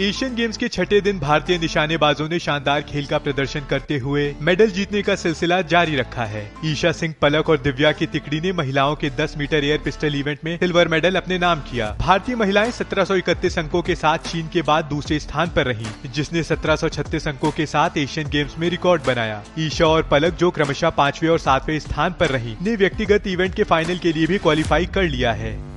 Asian games के छठे दिन भारतीय निशानेबाजों ने शानदार खेल का प्रदर्शन करते हुए मेडल जीतने का सिलसिला जारी रखा है। ईशा सिंह पलक और दिव्या की तिकड़ी ने महिलाओं के 10 मीटर एयर पिस्टल इवेंट में सिल्वर मेडल अपने नाम किया। भारतीय महिलाएँ 1731 अंकों के साथ चीन के बाद दूसरे स्थान पर रही, जिसने 1736 अंकों के साथ एशियन गेम्स में रिकॉर्ड बनाया। ईशा और पलक जो क्रमशः पांचवे और सातवें स्थान पर रही, ने व्यक्तिगत इवेंट के फाइनल के लिए भी क्वालिफाई कर लिया है।